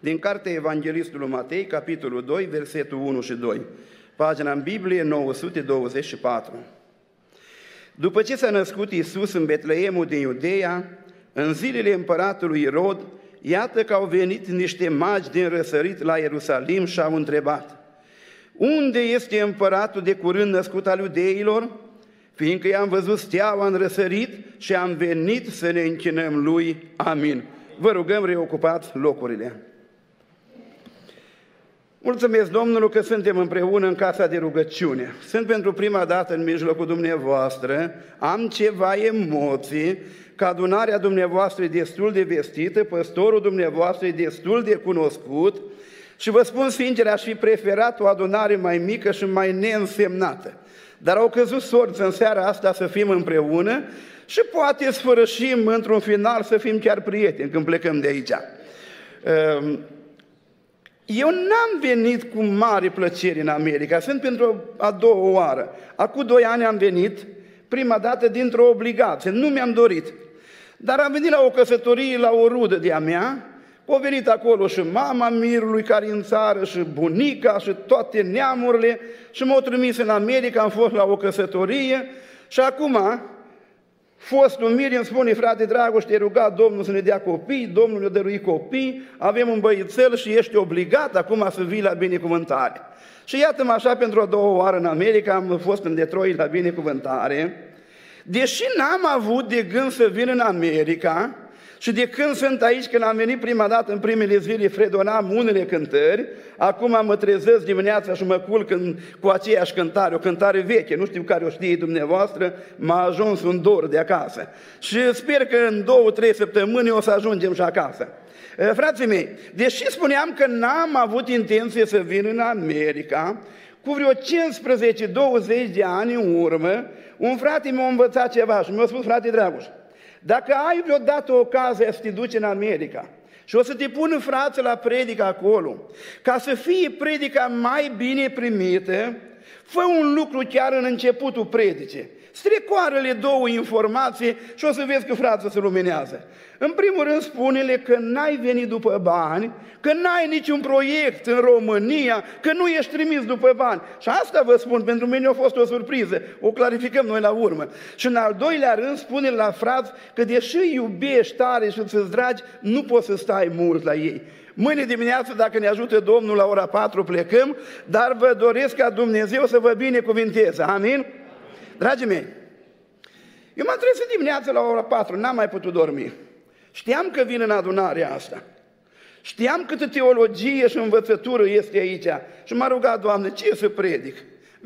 din cartea Evanghelistului Matei, capitolul 2, versetul 1 și 2, pagina în Biblie 924. După ce s-a născut Iisus în Betleemul din Iudeea, în zilele împăratului Irod, iată că au venit niște magi din răsărit la Ierusalim și au întrebat, unde este împăratul de curând născut al iudeilor? Fiindcă i-am văzut steaua în răsărit și am venit să ne închinăm lui. Amin. Vă rugăm, reocupați locurile. Mulțumesc Domnului că suntem împreună în casa de rugăciune. Sunt pentru prima dată în mijlocul dumneavoastră, am ceva emoții, că adunarea dumneavoastră e destul de vestită, păstorul dumneavoastră e destul de cunoscut și vă spun sincer, aș fi preferat o adunare mai mică și mai neînsemnată. Dar au căzut sorți în seara asta să fim împreună și poate sfârșim într-un final să fim chiar prieteni când plecăm de aici. Ehm, eu n-am venit cu mare plăcere în America, sunt pentru a doua oară. Acum doi ani am venit, prima dată dintr-o obligație, nu mi-am dorit. Dar am venit la o căsătorie la o rudă de-a mea, au venit acolo și mama mirului care în țară și bunica și toate neamurile și m-au trimis în America, am fost la o căsătorie și acum Fostul mir îmi spune, frate Dragoș, te ruga Domnul să ne dea copii, Domnul ne-a dăruit copii, avem un băițel și ești obligat acum să vii la binecuvântare. Și iată-mă așa pentru a doua oară în America, am fost în Detroit la binecuvântare, deși n-am avut de gând să vin în America, și de când sunt aici, când am venit prima dată în primele zile, fredonam unele cântări, acum mă trezesc dimineața și mă culc în, cu aceeași cântare, o cântare veche, nu știu care o știe dumneavoastră, m-a ajuns un dor de acasă. Și sper că în două, trei săptămâni o să ajungem și acasă. Eh, frații mei, deși spuneam că n-am avut intenție să vin în America, cu vreo 15-20 de ani în urmă, un frate mi-a învățat ceva și mi-a spus, frate Dragoș, dacă ai vreodată ocazia să te duci în America și o să te pun în frață la predică acolo, ca să fie predica mai bine primită, fă un lucru chiar în începutul predicii. Strecoarele două informații și o să vezi că frața se luminează. În primul rând spune-le că n-ai venit după bani, că n-ai niciun proiect în România, că nu ești trimis după bani. Și asta vă spun, pentru mine a fost o surpriză, o clarificăm noi la urmă. Și în al doilea rând spune la frați că deși iubești tare și îți dragi, nu poți să stai mult la ei. Mâine dimineață, dacă ne ajută Domnul, la ora 4 plecăm, dar vă doresc ca Dumnezeu să vă binecuvinteze. Amin? Dragii mei, eu m-am trezit dimineața la ora 4, n-am mai putut dormi. Știam că vin în adunarea asta. Știam câtă teologie și învățătură este aici. Și m-a rugat, Doamne, ce să predic?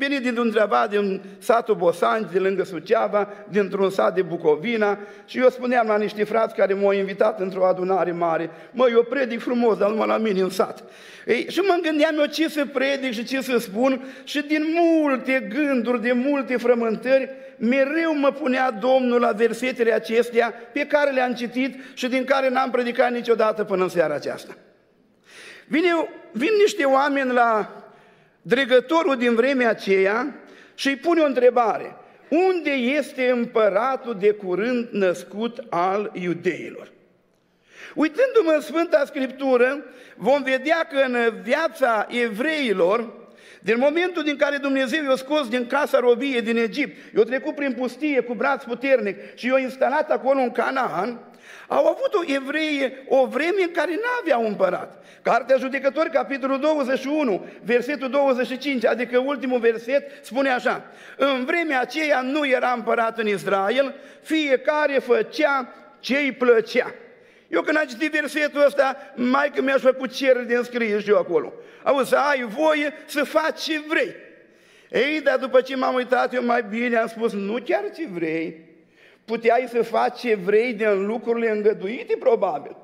Venit din undeva din satul Bosanci, de lângă Suceava, dintr-un sat de Bucovina și eu spuneam la niște frați care m-au invitat într-o adunare mare, mă, eu predic frumos, dar numai la mine în sat. Ei, și mă gândeam eu ce să predic și ce să spun și din multe gânduri, de multe frământări, mereu mă punea Domnul la versetele acestea pe care le-am citit și din care n-am predicat niciodată până în seara aceasta. Vine, vin niște oameni la dregătorul din vremea aceea și îi pune o întrebare. Unde este împăratul de curând născut al iudeilor? Uitându-mă în Sfânta Scriptură, vom vedea că în viața evreilor, din momentul din care Dumnezeu i-a scos din casa robiei din Egipt, i-a trecut prin pustie cu braț puternic și i-a instalat acolo în Canaan, au avut o evreie o vreme în care n-aveau împărat. Cartea Judecători, capitolul 21, versetul 25, adică ultimul verset, spune așa, În vremea aceea nu era împărat în Israel, fiecare făcea ce îi plăcea. Eu când am citit versetul ăsta, mai că mi-aș făcut cereri de înscriere și eu acolo. Auzi, ai voie să faci ce vrei. Ei, dar după ce m-am uitat eu mai bine, am spus, nu chiar ce vrei, puteai să faci ce vrei din lucrurile îngăduite, probabil.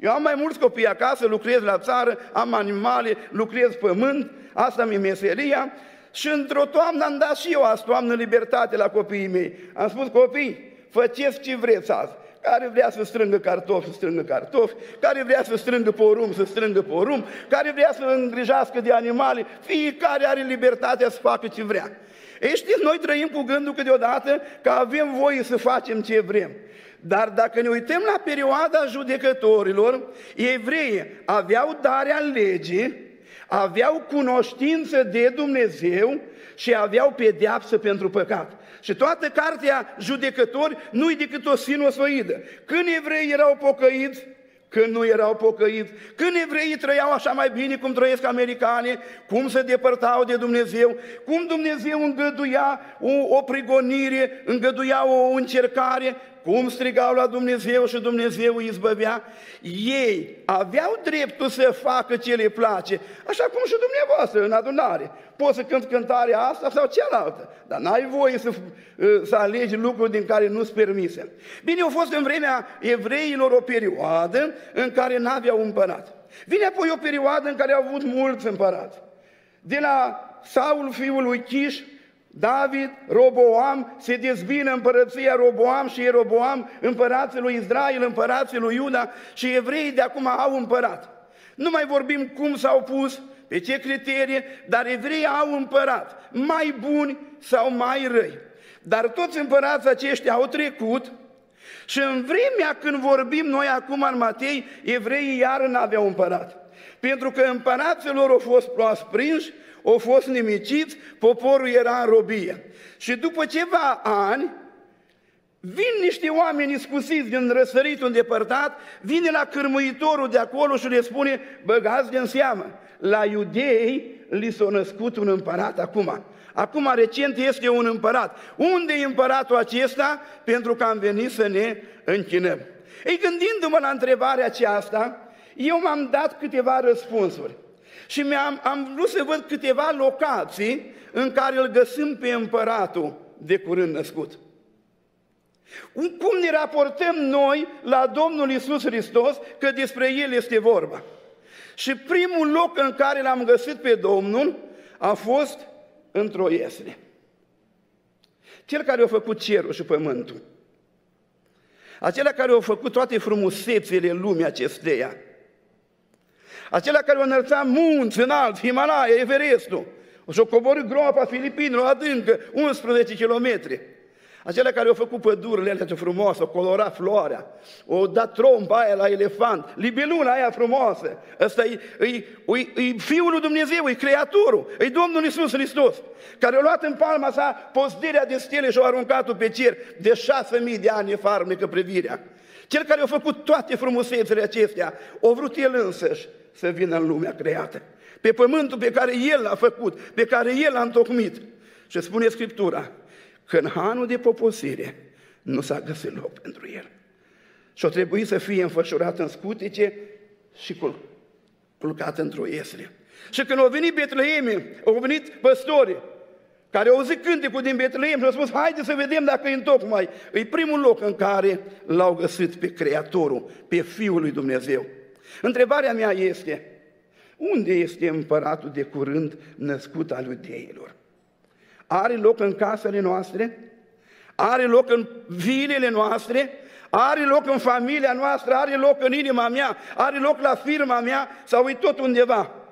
Eu am mai mulți copii acasă, lucrez la țară, am animale, lucrez pământ, asta mi-e meseria. Și într-o toamnă am dat și eu azi toamnă libertate la copiii mei. Am spus, copii, faceți ce vreți azi. Care vrea să strângă cartofi, să strângă cartofi, care vrea să strângă porum, să strângă porum, care vrea să îngrijească de animale, fiecare are libertatea să facă ce vrea. Ei știți, noi trăim cu gândul câteodată că avem voie să facem ce vrem. Dar dacă ne uităm la perioada judecătorilor, evreii aveau darea legii, aveau cunoștință de Dumnezeu și aveau pedeapsă pentru păcat. Și toată cartea judecători nu-i decât o sinusoidă. Când evreii erau pocăiți, când nu erau pocăiți, când evreii trăiau așa mai bine cum trăiesc americane, cum se depărtau de Dumnezeu, cum Dumnezeu îngăduia o, o prigonire, îngăduia o încercare, cum strigau la Dumnezeu și Dumnezeu îi izbăvea, ei aveau dreptul să facă ce le place, așa cum și dumneavoastră în adunare. Poți să cânti cântarea asta sau cealaltă, dar n-ai voie să, să alegi lucruri din care nu-ți permise. Bine, a fost în vremea evreilor o perioadă în care n-aveau împărat. Vine apoi o perioadă în care au avut mulți împărați. De la Saul, fiul lui Chiș, David, Roboam, se dezbină împărăția Roboam și Roboam, împărații lui Israel, împărații lui Iuda și evreii de acum au împărat. Nu mai vorbim cum s-au pus, pe ce criterie, dar evreii au împărat, mai buni sau mai răi. Dar toți împărații aceștia au trecut și în vremea când vorbim noi acum în Matei, evreii iar n-aveau împărat. Pentru că împărații lor au fost prinși au fost nimiciți, poporul era în robie. Și după ceva ani, vin niște oameni iscusiți din răsăritul îndepărtat, vine la cârmuitorul de acolo și le spune, băgați de seamă, la iudei li s-a născut un împărat acum. Acum recent este un împărat. Unde e împăratul acesta? Pentru că am venit să ne închinăm. Ei, gândindu-mă la întrebarea aceasta, eu m-am dat câteva răspunsuri. Și mi-am am vrut să văd câteva locații în care îl găsim pe împăratul de curând născut. Cum ne raportăm noi la Domnul Isus Hristos că despre El este vorba? Și primul loc în care l-am găsit pe Domnul a fost într-o iesle. Cel care a făcut cerul și pământul. Acela care a făcut toate frumusețele lumii acesteia acela care o înălța munți înalt, Himalaya, Everestul, și-o coborât groapa Filipinilor adâncă, 11 kilometri. Acela care au făcut pădurile alea frumoase, o colorat floarea, o dat trompa aia la elefant, libeluna aia frumoasă. Ăsta e, e, e, e Fiul lui Dumnezeu, e Creatorul, e Domnul Iisus Hristos, care a luat în palma sa postirea de stele și a aruncat-o pe cer de șase mii de ani farmecă privirea. Cel care a făcut toate frumusețele acestea, o vrut El însăși să vină în lumea creată. Pe pământul pe care El l-a făcut, pe care El l-a întocmit. Și spune Scriptura că în hanul de poposire nu s-a găsit loc pentru El. Și o trebuie să fie înfășurat în scutice și cul- culcat într-o iesle. Și când au venit Betleeme, au venit păstori, care au auzit cântecul din Betleem și au spus, haide să vedem dacă e în tocmai. E primul loc în care l-au găsit pe Creatorul, pe Fiul lui Dumnezeu. Întrebarea mea este, unde este împăratul de curând născut al iudeilor? Are loc în casele noastre? Are loc în vilele noastre? Are loc în familia noastră? Are loc în inima mea? Are loc la firma mea? Sau e tot undeva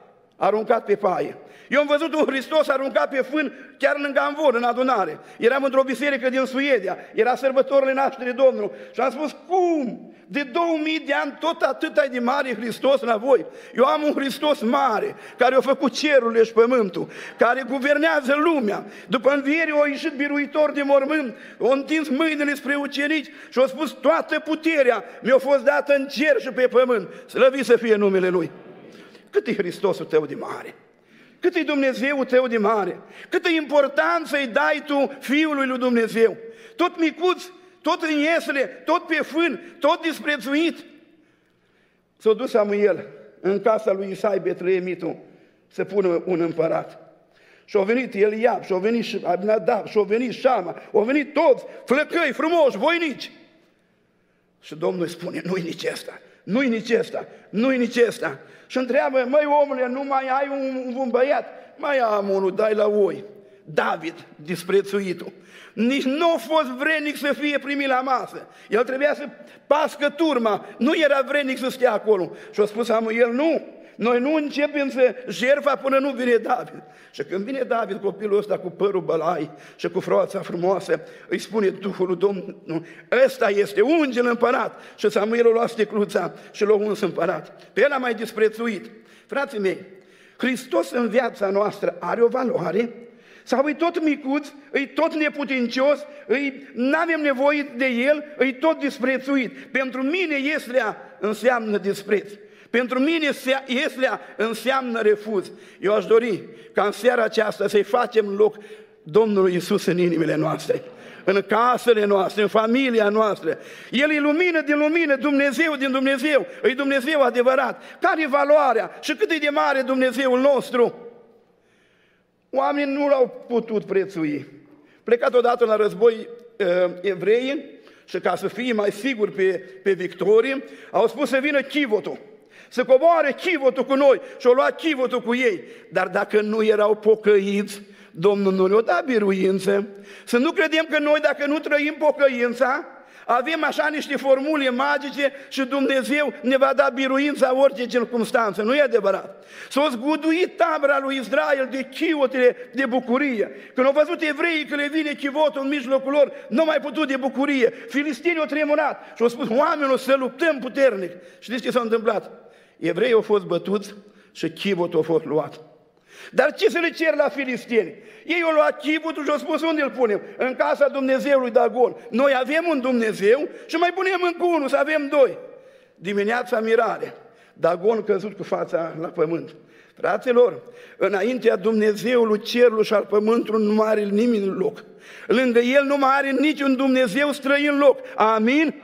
aruncat pe paie? Eu am văzut un Hristos aruncat pe fân chiar lângă Amvon, în adunare. Eram într-o biserică din Suedia, era sărbătorile nașterii Domnului și am spus, cum? De 2000 de ani tot atât ai de mare Hristos la voi. Eu am un Hristos mare, care a făcut cerurile și pământul, care guvernează lumea. După înviere a ieșit biruitor de mormânt, a întins mâinile spre ucenici și a spus, toată puterea mi-a fost dată în cer și pe pământ. Slăvit să fie numele Lui. Cât e Hristosul tău de mare? Cât e Dumnezeu tău de mare? Câtă importanță îi dai tu Fiului lui Dumnezeu? Tot micuț, tot în iesele, tot pe fân, tot disprețuit. S-a dus Samuel în casa lui Isai Betleemitul să pună un împărat. Și au venit Eliab, și au venit Abinadab, și au venit Shama, au venit toți, flăcăi frumoși, voinici. Și Domnul spune, nu-i nici ăsta, nu-i nici ăsta, nu-i nici ăsta. Și întreabă, măi omule, nu mai ai un, un băiat? Mai am unul, dai la oi. David, disprețuitul. Nici nu a fost vrenic să fie primit la masă. El trebuia să pască turma. Nu era vrenic să stea acolo. Și a spus Samuel, nu, Noi nu începem să jerfa până nu vine David. Și când vine David, copilul ăsta cu părul bălai și cu froața frumoasă, îi spune Duhul lui Domnul, ăsta este ungel împărat. Și Samuel o lua sticluța și l-a uns împărat. Pe el a mai disprețuit. Frații mei, Hristos în viața noastră are o valoare sau e tot micuț, e tot neputincios, nu avem nevoie de el, e tot disprețuit. Pentru mine Ieslea înseamnă dispreț. Pentru mine Ieslea înseamnă refuz. Eu aș dori ca în seara aceasta să-i facem loc Domnului Isus în inimile noastre în casele noastre, în familia noastră. El e lumină din lumină, Dumnezeu din Dumnezeu, e Dumnezeu adevărat. Care e valoarea și cât e de mare Dumnezeul nostru? Oamenii nu l-au putut prețui. Plecat odată la război uh, evrei și ca să fie mai sigur pe, pe victorie, au spus să vină chivotul să coboare chivotul cu noi și au luat chivotul cu ei. Dar dacă nu erau pocăiți, Domnul nu le-a dat biruință. Să nu credem că noi, dacă nu trăim pocăința, avem așa niște formule magice și Dumnezeu ne va da biruința orice circunstanță. Nu e adevărat. S-a zguduit tabra lui Israel de chiotele de bucurie. Când au văzut evreii că le vine chivotul în mijlocul lor, nu mai putut de bucurie. Filistinii au tremurat și au spus, oamenilor, să luptăm puternic. Știți ce s-a întâmplat? Evreii au fost bătuți și chivotul a fost luat. Dar ce să le cer la filistini? Ei au luat chivotul și au spus unde îl punem? În casa Dumnezeului Dagon. Noi avem un Dumnezeu și mai punem încă unul, să avem doi. Dimineața mirare. Dagon căzut cu fața la pământ. Fraților, înaintea Dumnezeului cerului și al pământului nu mai are nimeni loc. Lângă el nu mai are niciun Dumnezeu străin loc. Amin?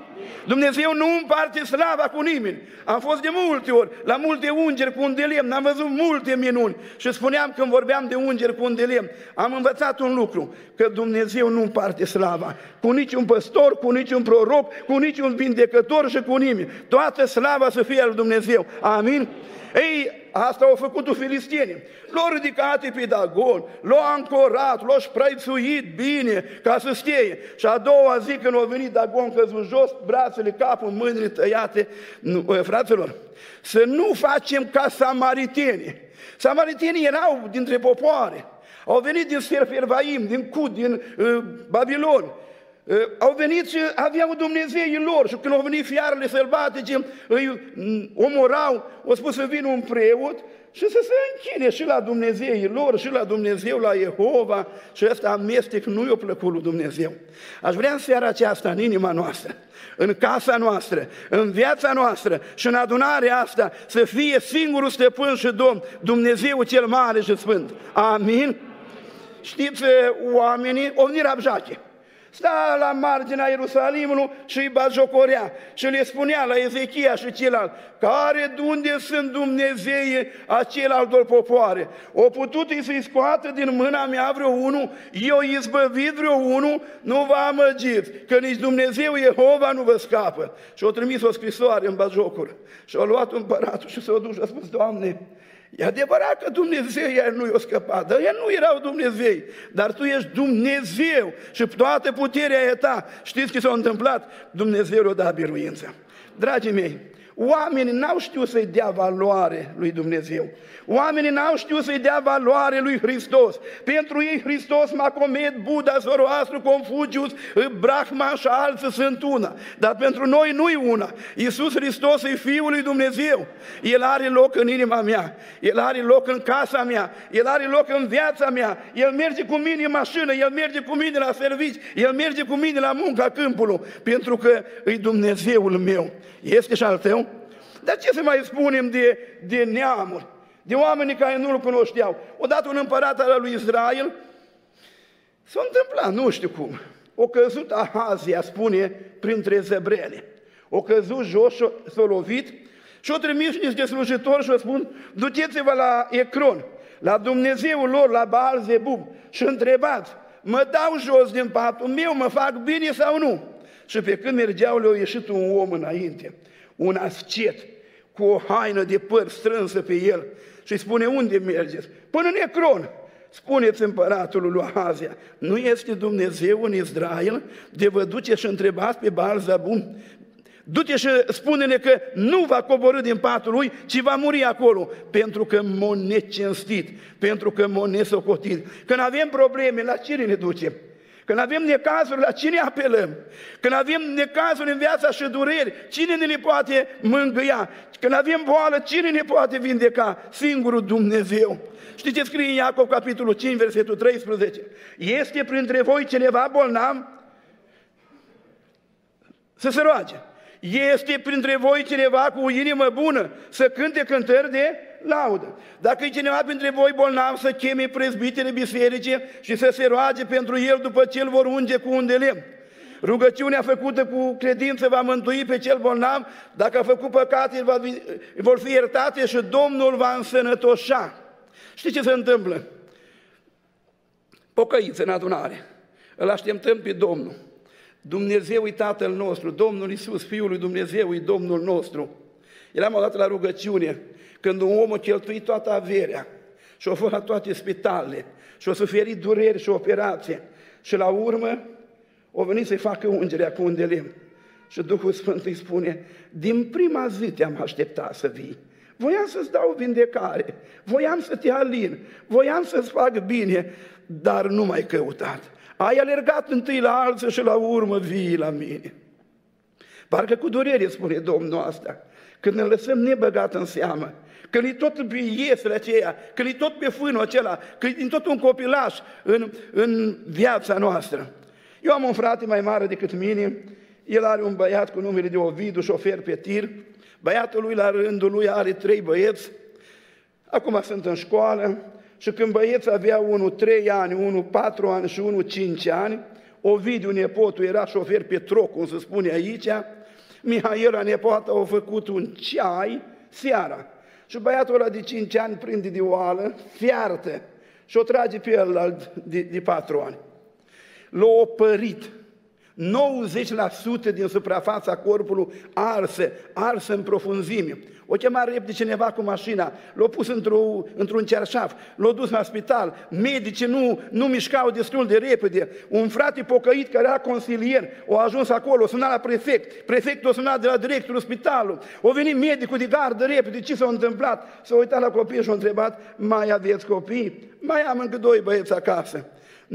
Dumnezeu nu împarte slava cu nimeni. Am fost de multe ori la multe ungeri cu un de lemn, am văzut multe minuni și spuneam când vorbeam de ungeri cu un de lemn, am învățat un lucru, că Dumnezeu nu împarte slava cu niciun păstor, cu niciun proroc, cu niciun vindecător și cu nimeni. Toată slava să fie al Dumnezeu. Amin? Ei, asta au făcut filistienii. L-au ridicat pe Dagon, l-au ancorat, l-au spraițuit bine ca să stie. Și a doua zi când au venit Dagon căzut jos, brațele, capul, mâinile tăiate, nu, fraților, să nu facem ca samaritenii. Samaritenii erau dintre popoare. Au venit din Serfervaim, din Cud, din uh, Babilon au venit și aveau Dumnezeii lor și când au venit fiarele sălbatice, îi omorau, au spus să vină un preot și să se închine și la Dumnezeii lor și la Dumnezeu, la Jehova și ăsta amestec nu i-a plăcut lui Dumnezeu. Aș vrea în seara aceasta, în inima noastră, în casa noastră, în viața noastră și în adunarea asta să fie singurul stăpân și Domn, Dumnezeu cel mare și sfânt. Amin? Știți, oamenii, o venit Rabjache sta la marginea Ierusalimului și îi bajocorea și le spunea la Ezechia și celălalt, care de unde sunt Dumnezeii acelor popoare? O putut să-i scoată din mâna mea vreo unul, eu izbăvit vreo unul, nu vă amăgiți, că nici Dumnezeu Jehova nu vă scapă. Și o trimis o scrisoare în bajocură și a luat împăratul și s-a dus și a spus, Doamne, E adevărat că Dumnezeu iar nu i-a scăpat, dar ei nu erau Dumnezei, dar Tu ești Dumnezeu și toată puterea e Ta. Știți ce s-a întâmplat? Dumnezeu o dat biruință. Dragii mei, Oamenii n-au știut să-i dea valoare lui Dumnezeu. Oamenii n-au știut să-i dea valoare lui Hristos. Pentru ei Hristos, Macomet, Buddha, Zoroastru, Confucius, Brahmaș și alții sunt una. Dar pentru noi nu-i una. Iisus Hristos e Fiul lui Dumnezeu. El are loc în inima mea. El are loc în casa mea. El are loc în viața mea. El merge cu mine în mașină. El merge cu mine la servici. El merge cu mine la munca câmpului. Pentru că e Dumnezeul meu. Este și al tău? Dar ce să mai spunem de, de neamuri, de oamenii care nu-L cunoșteau? Odată un împărat al lui Israel s-a întâmplat, nu știu cum, o căzut Ahazia, spune, printre zebrele. O căzut jos, s-a lovit și o trimis niște slujitori și o spun, duceți-vă la Ecron, la Dumnezeul lor, la Baal Zebub și întrebați, mă dau jos din patul meu, mă fac bine sau nu? Și pe când mergeau, le-a ieșit un om înainte un ascet cu o haină de păr strânsă pe el și spune, unde mergeți? Până în Ecron. Spuneți împăratului lui Ahazia, nu este Dumnezeu în Israel de vă duce și întrebați pe Baal Zabun, Du-te și spune-ne că nu va coborâ din patul lui, ci va muri acolo, pentru că m-a necinstit, pentru că m-a nesocotit. Când avem probleme, la cine ne ducem? Când avem necazuri, la cine apelăm? Când avem necazuri în viața și dureri, cine ne le poate mângâia? Când avem boală, cine ne poate vindeca? Singurul Dumnezeu. Știți ce scrie în Iacov, capitolul 5, versetul 13? Este printre voi cineva bolnav? Să se roage. Este printre voi cineva cu o inimă bună să cânte cântări de laudă. Dacă e cineva printre voi bolnav să cheme prezbitele biserice și să se roage pentru el după ce îl vor unge cu un de lemn. Rugăciunea făcută cu credință va mântui pe cel bolnav, dacă a făcut păcate, va, vor fi iertate și Domnul va însănătoșa. Știți ce se întâmplă? Pocăiți în adunare. Îl așteptăm pe Domnul. Dumnezeu e Tatăl nostru, Domnul Iisus, Fiul lui Dumnezeu e Domnul nostru. Eram odată la rugăciune, când un om a cheltuit toată averea și a fost la toate spitalele și a suferit dureri și operație și la urmă o venit să-i facă ungerea cu un de lemn. Și Duhul Sfânt îi spune, din prima zi te-am așteptat să vii. Voiam să-ți dau vindecare, voiam să te alin, voiam să-ți fac bine, dar nu mai căutat. Ai alergat întâi la alții și la urmă vii la mine. Parcă cu durere spune Domnul asta, când ne lăsăm nebăgat în seamă, când e tot pe iesele aceea, când e tot pe fânul acela, când e tot un copilaș în, în viața noastră. Eu am un frate mai mare decât mine, el are un băiat cu numele de Ovidu, șofer pe tir, băiatul lui la rândul lui are trei băieți, acum sunt în școală, și când băieți avea unul trei ani, unul patru ani și unul cinci ani, Ovidiu, nepotul, era șofer pe troc, cum se spune aici, Mihaela, nepoata, a făcut un ceai seara. Și băiatul ăla de cinci ani prinde de oală, fiartă, și o trage pe el de, de patru ani. L-a opărit 90% din suprafața corpului arsă, arsă în profunzime. O chema repede cineva cu mașina, l-a pus într-un, într-un cerșaf, l-a dus la spital, medicii nu, nu mișcau destul de repede. Un frate pocăit care era consilier, a ajuns acolo, suna la prefect, prefectul a sunat de la directorul spitalului, a venit medicul de gardă repede, ce s-a întâmplat? S-a uitat la copii și a întrebat, mai aveți copii? Mai am încă doi băieți acasă. 90%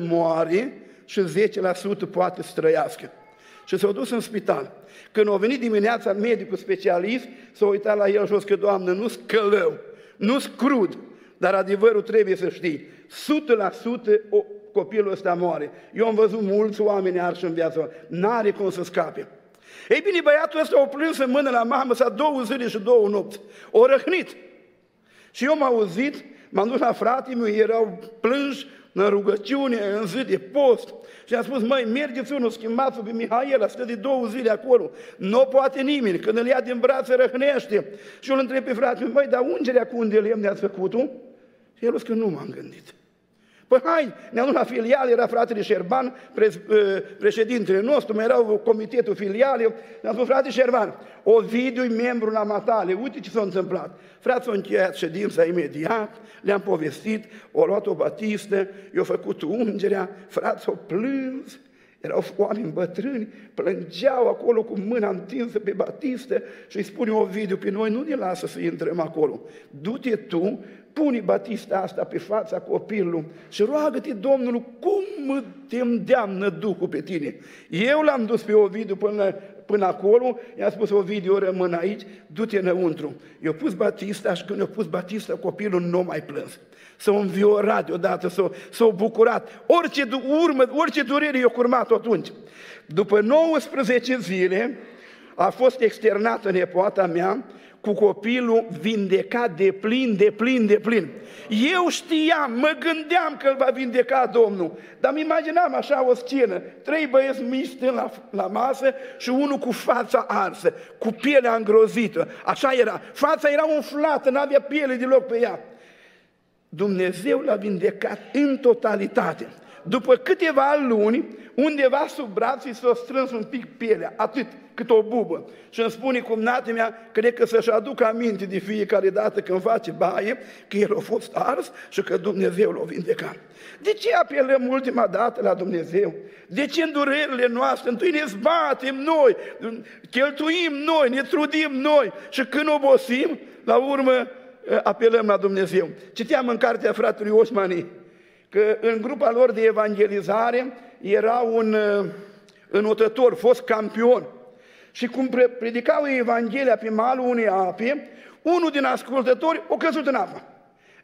moare, și 10% poate să trăiască. Și s-a dus în spital. Când a venit dimineața medicul specialist, s-a uitat la el și a zis că, Doamnă, nu scălău, nu crud, dar adevărul trebuie să știi. 100% o, copilul ăsta moare. Eu am văzut mulți oameni arși în viața n-are cum să scape. Ei bine, băiatul ăsta o plâns în mână la mamă, s-a două zile și două nopți. O răhnit. Și eu m-am auzit, m-am dus la fratele meu, erau plânși, în rugăciune, în zi de post. Și am spus, măi, mergeți unul, schimbați pe Mihaela, stă de două zile acolo. Nu poate nimeni, când îl ia din brațe, răhnește. Și eu îl întreb pe frate, măi, dar ungerea cu unde lemn ne-ați făcut-o? Și el a că nu m-am gândit. Păi hai, ne-am dus la filial, era fratele Șerban, pre, ă, președintele nostru, mai erau comitetul filial, ne-am spus, frate Șerban, Ovidiu e membru la Matale, uite ce s-a întâmplat. Frații au încheiat ședința imediat, le-am povestit, o luat o batistă, i-au făcut ungerea, frații au plâns, erau oameni bătrâni, plângeau acolo cu mâna întinsă pe batistă și îi spune Ovidiu, pe noi nu ne lasă să intrăm acolo. Du-te tu, pune batista asta pe fața copilului și roagă-te Domnului cum te îndeamnă Duhul pe tine. Eu l-am dus pe Ovidiu până, până acolo, i-am spus Ovidiu, rămân aici, du-te înăuntru. I-a pus batista și când i-a pus batista, copilul nu mai plâns. S-a înviorat deodată, s-a, s-a bucurat. Orice urmă, orice durere i-a curmat atunci. După 19 zile, a fost externată nepoata mea cu copilul vindecat de plin, de plin, de plin. Eu știam, mă gândeam că îl va vindeca Domnul, dar îmi imaginam așa o scenă, trei băieți mici la, la masă și unul cu fața arsă, cu pielea îngrozită. Așa era. Fața era umflată, n-avea piele deloc pe ea. Dumnezeu l-a vindecat în totalitate. după câteva luni, undeva sub braț i s-a strâns un pic pielea, atât, cât o bubă. Și îmi spune cum nată mea, cred că să-și aducă aminte de fiecare dată când face baie, că el a fost ars și că Dumnezeu l-a vindecat. De ce apelăm ultima dată la Dumnezeu? De ce în durerile noastre, întâi ne zbatem noi, cheltuim noi, ne trudim noi și când obosim, la urmă eh, apelăm la Dumnezeu. Citeam în cartea fratelui Osmani că în grupa lor de evangelizare era un eh, înotător, fost campion. Și cum predicau Evanghelia pe malul unei ape, unul din ascultători o căzut în apă.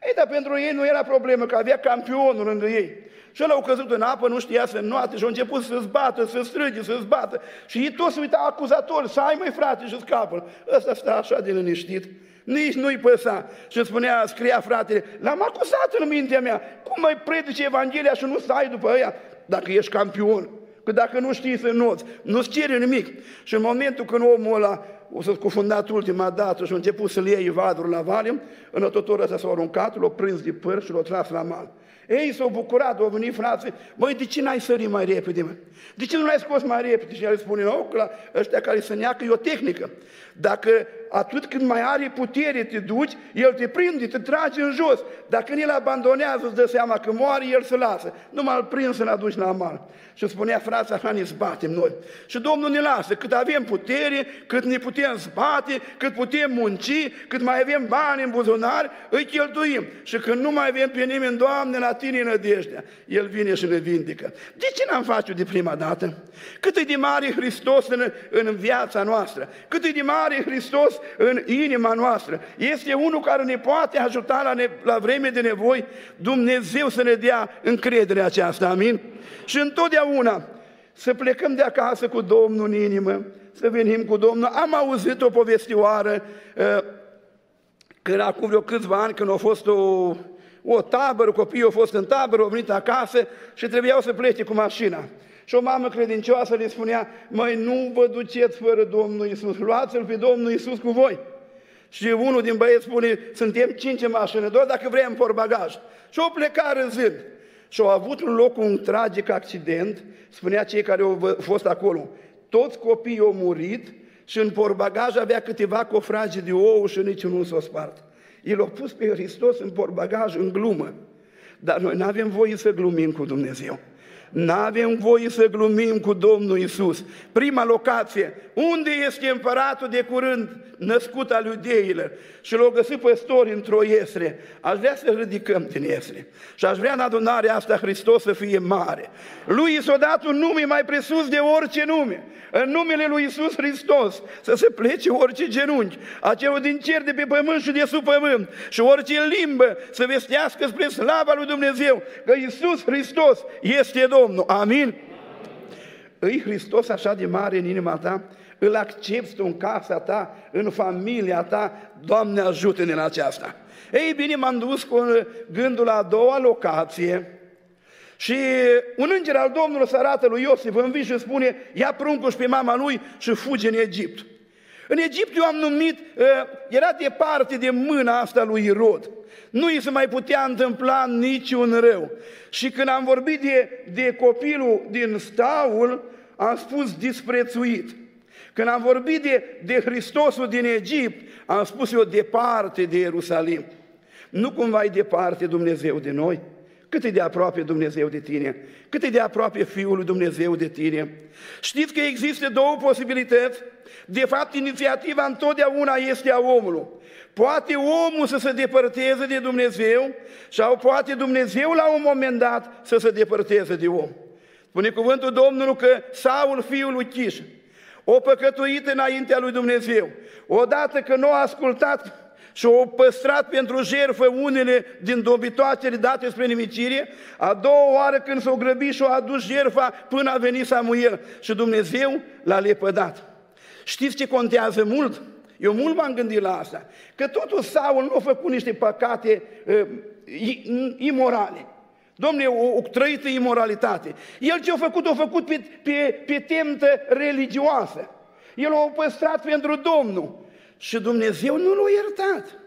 Ei, dar pentru ei nu era problemă, că avea campionul lângă ei. Și ăla au căzut în apă, nu știa să noate și au început să-ți bată, să strige, să-ți bată. Și ei toți se uitau acuzatori, să ai mai frate și scapă. Ăsta stă așa de liniștit, nici nu-i păsa. Și îmi spunea, scria fratele, l-am acuzat în mintea mea. Cum mai predice Evanghelia și nu stai după ea dacă ești campion? Că dacă nu știi să noți, nu-ți cere nimic. Și în momentul când omul ăla o să scufundat ultima dată și a început să-l iei vadul la vale, înătătorul ăsta s-a aruncat, l-a prins de păr și l-a tras la mal. Ei s-au bucurat, au venit frații, măi, de ce n-ai sărit mai repede, mă? De ce nu l-ai scos mai repede? Și el spune, nu, că la ăștia care să neacă e o tehnică. Dacă atât când mai are putere te duci, el te prinde, te trage în jos. Dacă el abandonează, îți dă seama că moare, el se lasă. Nu m-al prins să-l aduci la mal. Și spunea frața, așa ne zbatem noi. Și Domnul ne lasă, cât avem putere, cât ne putem zbate, cât putem munci, cât mai avem bani în buzunar, îi cheltuim. Și când nu mai avem pe nimeni, Doamne, la tine nădejdea, El vine și ne vindică. De ce n-am face de prima dată? Cât e de mare Hristos în, în viața noastră? Cât e de mare Hristos în inima noastră? Este unul care ne poate ajuta la, ne, la vreme de nevoi? Dumnezeu să ne dea încrederea aceasta, amin? Și întotdeauna să plecăm de acasă cu Domnul în inimă, să venim cu Domnul. Am auzit o povestioară uh, când acum vreo câțiva ani, când a fost o, o tabără, copiii au fost în tabără, au venit acasă și trebuiau să plece cu mașina. Și o mamă credincioasă le spunea, măi, nu vă duceți fără Domnul Isus, luați-L pe Domnul Isus cu voi. Și unul din băieți spune, suntem cinci în mașină, doar dacă vrem bagaj. Și o pleca râzând. Și au avut un loc un tragic accident, spunea cei care au fost acolo. Toți copiii au murit și în porbagaj avea câteva cofrage de ou și niciunul s-a spart. El a pus pe Hristos în porbagaj în glumă. Dar noi nu avem voie să glumim cu Dumnezeu. N-avem voie să glumim cu Domnul Isus. Prima locație, unde este împăratul de curând născut al iudeilor? Și l-au găsit păstori într-o iesre. Aș vrea să ridicăm din iesre. Și aș vrea în adunarea asta Hristos să fie mare. Lui i s-a dat un nume mai presus de orice nume. În numele lui Isus Hristos să se plece orice genunchi, acelul din cer de pe pământ și de sub pământ și orice limbă să vestească spre slava lui Dumnezeu că Isus Hristos este Domnul. Domnul. Amin? Îi Hristos așa de mare în inima ta? Îl accepti în casa ta, în familia ta? Doamne ajută-ne în aceasta! Ei bine, m-am dus cu gândul la a doua locație, și un înger al Domnului se arată lui Iosif în vis și spune, ia pruncul și pe mama lui și fuge în Egipt. În Egipt eu am numit, ă, era departe de mâna asta lui Irod. Nu îi se mai putea întâmpla niciun rău. Și când am vorbit de, de copilul din staul, am spus disprețuit. Când am vorbit de, de Hristosul din Egipt, am spus eu departe de Ierusalim. Nu cumva e departe Dumnezeu de noi? Cât e de aproape Dumnezeu de tine? Cât e de aproape Fiul lui Dumnezeu de tine? Știți că există două posibilități? De fapt, inițiativa întotdeauna este a omului. Poate omul să se depărteze de Dumnezeu sau poate Dumnezeu la un moment dat să se depărteze de om. Spune cuvântul Domnului că Saul, fiul lui Chiș, o păcătuit înaintea lui Dumnezeu. Odată că nu a ascultat și au păstrat pentru jertfă unele din dobitoacele date spre nimicire, a doua oară când s-au grăbit și au adus jertfa până a venit Samuel și Dumnezeu l-a lepădat. Știți ce contează mult? Eu mult m-am gândit la asta. Că totul Saul nu a făcut niște păcate uh, imorale. Domne, o, o trăită imoralitate. El ce a făcut, a făcut pe, pe, pe temtă religioasă. El a păstrat pentru Domnul. Și Dumnezeu nu l-a iertat.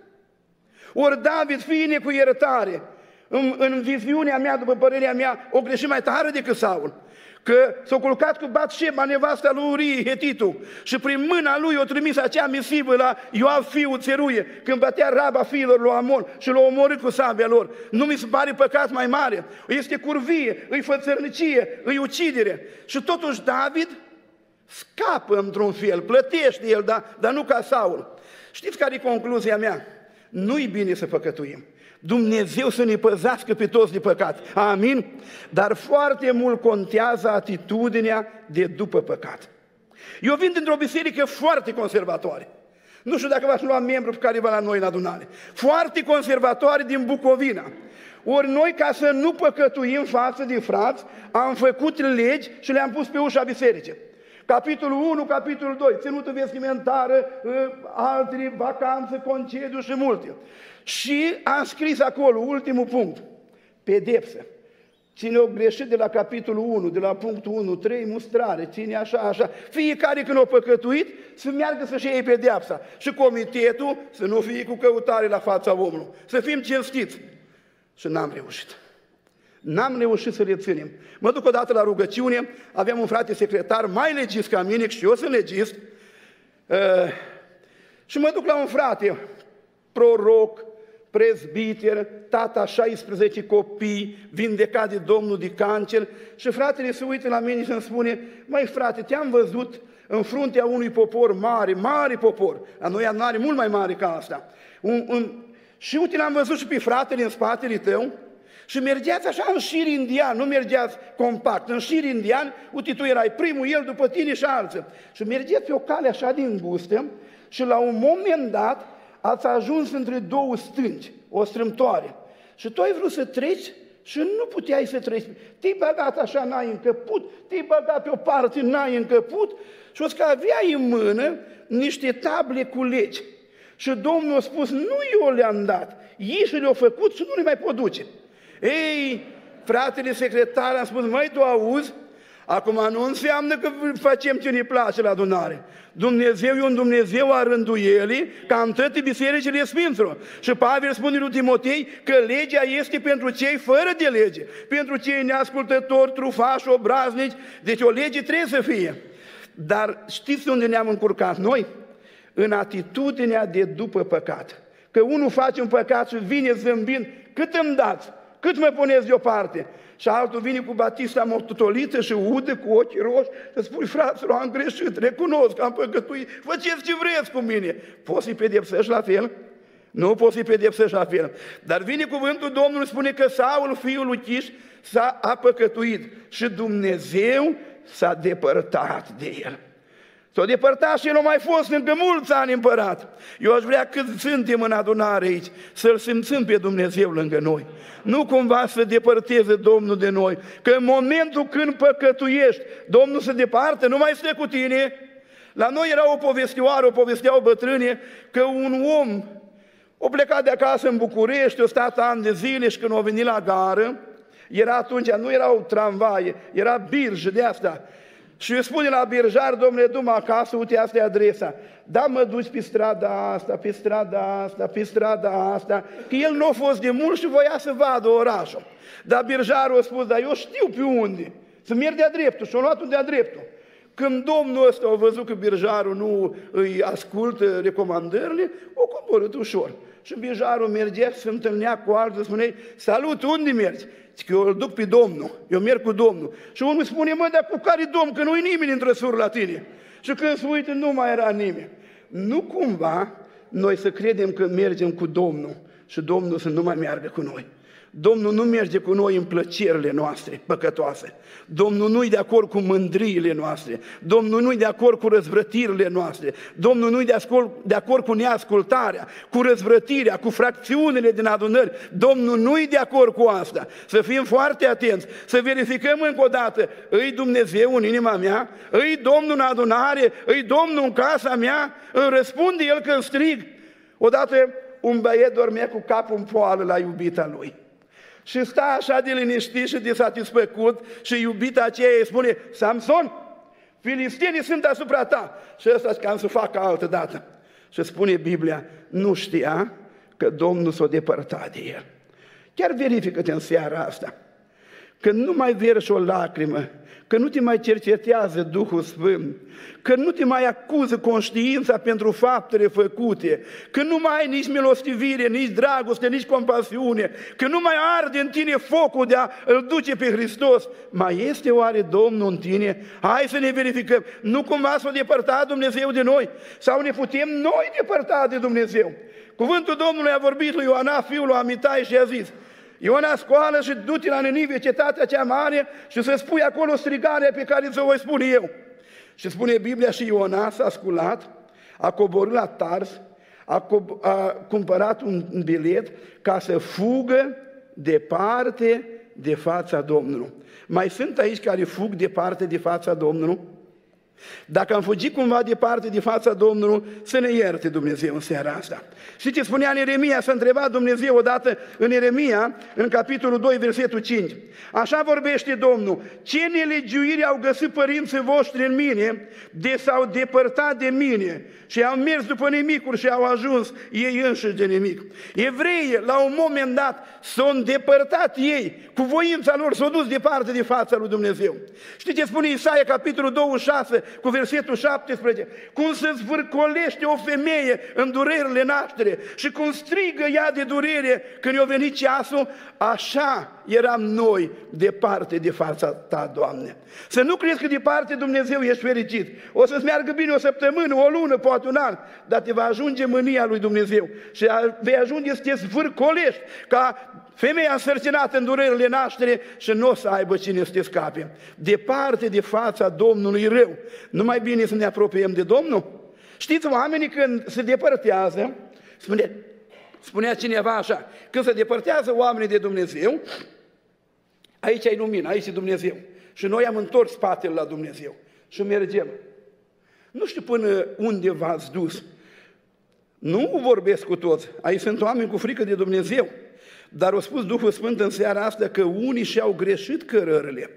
Ori David, fiine cu iertare, în, în viziunea mea, după părerea mea, o greșit mai tare decât Saul. Că s-a culcat cu Batșeba, nevasta lui Urie, Hetitul, și prin mâna lui o trimis acea misivă la Ioav, fiul țeruie, când bătea raba fiilor lui Amon și l-a omorât cu sabia lor. Nu mi se pare păcat mai mare. Este curvie, îi fățărnicie, îi ucidere. Și totuși David scapă într-un fel, plătește el, dar, dar nu ca Saul. Știți care e concluzia mea? Nu-i bine să păcătuim. Dumnezeu să ne păzească pe toți de păcat. Amin? Dar foarte mult contează atitudinea de după păcat. Eu vin dintr-o biserică foarte conservatoare. Nu știu dacă v-ați lua membru pe care vă la noi în adunare. Foarte conservatoare din Bucovina. Ori noi, ca să nu păcătuim față de frați, am făcut legi și le-am pus pe ușa bisericii. Capitolul 1, capitolul 2, ținută vestimentară, ă, alte vacanțe, concediu și multe. Și am scris acolo, ultimul punct, pedepsă. Cine o greșit de la capitolul 1, de la punctul 1, 3, mustrare, cine așa, așa. Fiecare când o păcătuit, să meargă să-și iei pedeapsa. Și comitetul să nu fie cu căutare la fața omului. Să fim cinstiți. Și n-am reușit. N-am reușit să le ținem. Mă duc odată la rugăciune, aveam un frate secretar mai legist ca mine și eu sunt legist. Uh, și mă duc la un frate, proroc, prezbiter, tata 16 copii, vindecat de Domnul de cancer și fratele se uită la mine și îmi spune, mai frate, te-am văzut în fruntea unui popor mare, mare popor, la noi am mare, mult mai mare ca asta. Un, un, și uite, l-am văzut și pe fratele în spatele tău, și mergeați așa în șir indian, nu mergeați compact, în șir indian, uite, tu erai primul, el după tine și alții. Și mergeați pe o cale așa din gustă și la un moment dat ați ajuns între două stângi, o strâmtoare. Și tu ai vrut să treci și nu puteai să treci. Te-ai băgat așa, n-ai încăput, te-ai băgat pe o parte, n-ai încăput și o să că aveai în mână niște table cu legi. Și Domnul a spus, nu eu le-am dat, ei și le-au făcut și nu le mai pot duce. Ei, fratele secretar a spus, măi, tu auzi? Acum nu înseamnă că facem ce ne place la adunare. Dumnezeu e un Dumnezeu a rânduielii ca în toate bisericile Sfinților. Și Pavel spune lui Timotei că legea este pentru cei fără de lege, pentru cei neascultători, trufași, obraznici. Deci o lege trebuie să fie. Dar știți unde ne-am încurcat noi? În atitudinea de după păcat. Că unul face un păcat și vine zâmbind, cât îmi dați? Cât mă puneți deoparte? Și altul vine cu batista mortotolită și udă cu ochii roși și spui, fraților, am greșit, recunosc, am păcătuit, faceți ce vreți cu mine. Poți să-i pedepsești la fel? Nu poți să-i pedepsești la fel. Dar vine cuvântul Domnului, spune că Saul, fiul lui Chiș, s-a apăcătuit și Dumnezeu s-a depărtat de el. S-a depărtat și el a mai fost încă mulți ani împărat. Eu aș vrea cât suntem în adunare aici, să-L simțim pe Dumnezeu lângă noi. Nu cumva să depărteze Domnul de noi, că în momentul când păcătuiești, Domnul se departe, nu mai stă cu tine. La noi era o povestioară, o povesteau bătrâne, că un om o plecat de acasă în București, o stat ani de zile și când a venit la gară, era atunci, nu erau tramvaie, era birjă de asta. Și îi spune la birjar, domnule, du acasă, uite, asta e adresa. Da, mă duci pe strada asta, pe strada asta, pe strada asta, că el nu a fost de mult și voia să vadă orașul. Dar birjarul a spus, dar eu știu pe unde, să merg de-a dreptul și a luat de-a dreptul. Când domnul ăsta a văzut că birjarul nu îi ascultă recomandările, o coborât ușor. Și birjarul mergea și se întâlnea cu altul, spune, salut, unde mergi? Zic, eu îl duc pe Domnul, eu merg cu Domnul. Și unul spune, mă, dar cu care Domn, că nu-i nimeni în trăsuri la tine. Și când se uită, nu mai era nimeni. Nu cumva noi să credem că mergem cu Domnul și Domnul să nu mai meargă cu noi. Domnul nu merge cu noi în plăcerile noastre păcătoase. Domnul nu-i de acord cu mândriile noastre. Domnul nu-i de acord cu răzvrătirile noastre. Domnul nu-i de acord, de acord cu neascultarea, cu răzvrătirea, cu fracțiunile din adunări. Domnul nu-i de acord cu asta. Să fim foarte atenți, să verificăm încă o dată. Îi Dumnezeu în inima mea? Îi Domnul în adunare? Îi Domnul în casa mea? Îmi răspunde El când strig? Odată un băiet dormea cu capul în poală la iubita lui. Și sta așa de liniștit și de satisfăcut și iubita aceea îi spune, Samson, filistienii sunt asupra ta. Și ăsta cam să facă altă dată. Și spune Biblia, nu știa că Domnul s-a depărtat de el. Chiar verifică-te în seara asta. Că nu mai verși o lacrimă, că nu te mai cercetează Duhul Sfânt, că nu te mai acuză conștiința pentru faptele făcute, că nu mai ai nici milostivire, nici dragoste, nici compasiune, că nu mai arde în tine focul de a îl duce pe Hristos. Mai este oare Domnul în tine? Hai să ne verificăm. Nu cumva s-a depărtat Dumnezeu de noi? Sau ne putem noi depărta de Dumnezeu? Cuvântul Domnului a vorbit lui Ioana, fiul lui Amitai și a zis, Iona, scoală și du-te la Ninive, cetatea cea mare, și să spui acolo strigarea pe care ți-o voi spune eu. Și spune Biblia și Iona s-a sculat, a coborât la Tars, a, co- a cumpărat un bilet ca să fugă departe de fața Domnului. Mai sunt aici care fug departe de fața Domnului? Dacă am fugit cumva departe de fața Domnului, să ne ierte Dumnezeu în seara asta. Și ce spunea în Ieremia, s-a întrebat Dumnezeu odată în Ieremia, în capitolul 2, versetul 5. Așa vorbește Domnul, ce nelegiuiri au găsit părinții voștri în mine, de s-au depărtat de mine și au mers după nimicuri și au ajuns ei înșiși de nimic. Evreii, la un moment dat, s-au îndepărtat ei, cu voința lor s-au dus departe de fața lui Dumnezeu. Știți ce spune Isaia, capitolul 26, cu versetul 17, cum se zvârcolește o femeie în durerile naștere și cum strigă ea de durere când i-a venit ceasul, așa eram noi departe de fața Ta, Doamne. Să nu crezi că departe Dumnezeu ești fericit. O să-ți meargă bine o săptămână, o lună, poate un an, dar te va ajunge mânia lui Dumnezeu și vei ajunge să te zvârcolești ca femeia însărcinată în durerile naștere și nu o să aibă cine să te scape. Departe de fața Domnului rău. Nu mai bine să ne apropiem de Domnul? Știți, oamenii când se depărtează, spune, spunea cineva așa, când se depărtează oamenii de Dumnezeu, aici ai lumină, aici e Dumnezeu. Și noi am întors spatele la Dumnezeu și mergem. Nu știu până unde v-ați dus. Nu vorbesc cu toți. Aici sunt oameni cu frică de Dumnezeu. Dar a spus Duhul Sfânt în seara asta că unii și-au greșit cărările.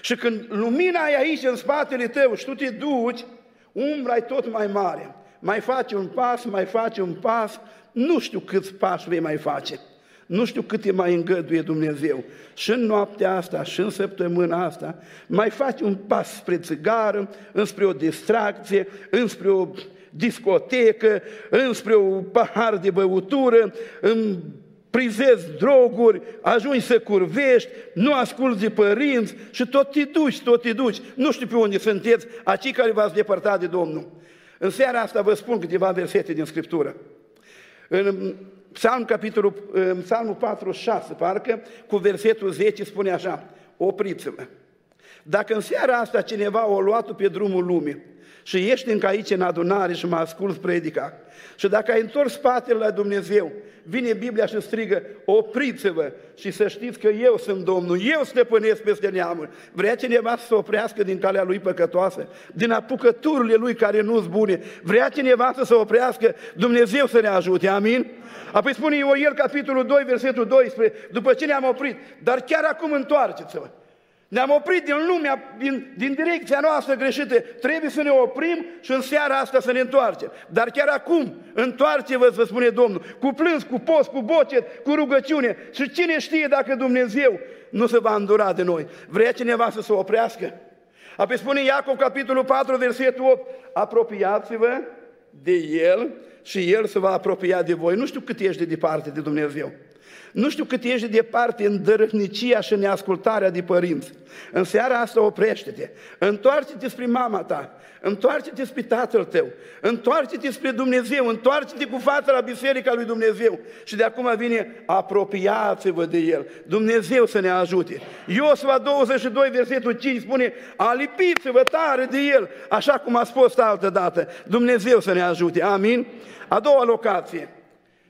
Și când lumina e aici în spatele tău și tu te duci, umbra e tot mai mare. Mai faci un pas, mai faci un pas, nu știu câți pași vei mai face. Nu știu cât e mai îngăduie Dumnezeu. Și în noaptea asta, și în săptămâna asta, mai faci un pas spre țigară, înspre o distracție, înspre o discotecă, înspre un pahar de băutură, în prizezi droguri, ajungi să curvești, nu asculți de părinți și tot te duci, tot te duci. Nu știu pe unde sunteți, acei care v-ați depărtat de Domnul. În seara asta vă spun câteva versete din Scriptură. În Psalm, capitolul, în Psalmul 46, parcă, cu versetul 10 spune așa, opriți-vă. Dacă în seara asta cineva o luat pe drumul lumii și ești încă aici în adunare și mă ascult predica și dacă ai întors spatele la Dumnezeu, vine Biblia și strigă, opriți-vă și să știți că eu sunt Domnul, eu stăpânesc peste neamuri. Vrea cineva să se oprească din calea lui păcătoasă, din apucăturile lui care nu-s bune. Vrea cineva să se oprească, Dumnezeu să ne ajute, amin? Apoi spune Ioel, capitolul 2, versetul 12, după ce ne-am oprit, dar chiar acum întoarceți-vă. Ne-am oprit din lumea, din, din direcția noastră greșită. Trebuie să ne oprim și în seara asta să ne întoarcem. Dar chiar acum, întoarce-vă, să spune Domnul, cu plâns, cu post, cu bocet, cu rugăciune. Și cine știe dacă Dumnezeu nu se va îndura de noi. Vrea cineva să se oprească? Apoi spune Iacov, capitolul 4, versetul 8, apropiați-vă de El și El se va apropia de voi. Nu știu cât ești de departe de Dumnezeu. Nu știu cât ești de departe în dărâhnicia și neascultarea de părinți. În seara asta oprește-te, întoarce-te spre mama ta, întoarce-te spre tatăl tău, întoarce-te spre Dumnezeu, întoarce-te cu fața la biserica lui Dumnezeu și de acum vine apropiați-vă de El. Dumnezeu să ne ajute. Iosua 22, versetul 5 spune, alipiți-vă tare de El, așa cum a spus altă dată. Dumnezeu să ne ajute. Amin? A doua locație.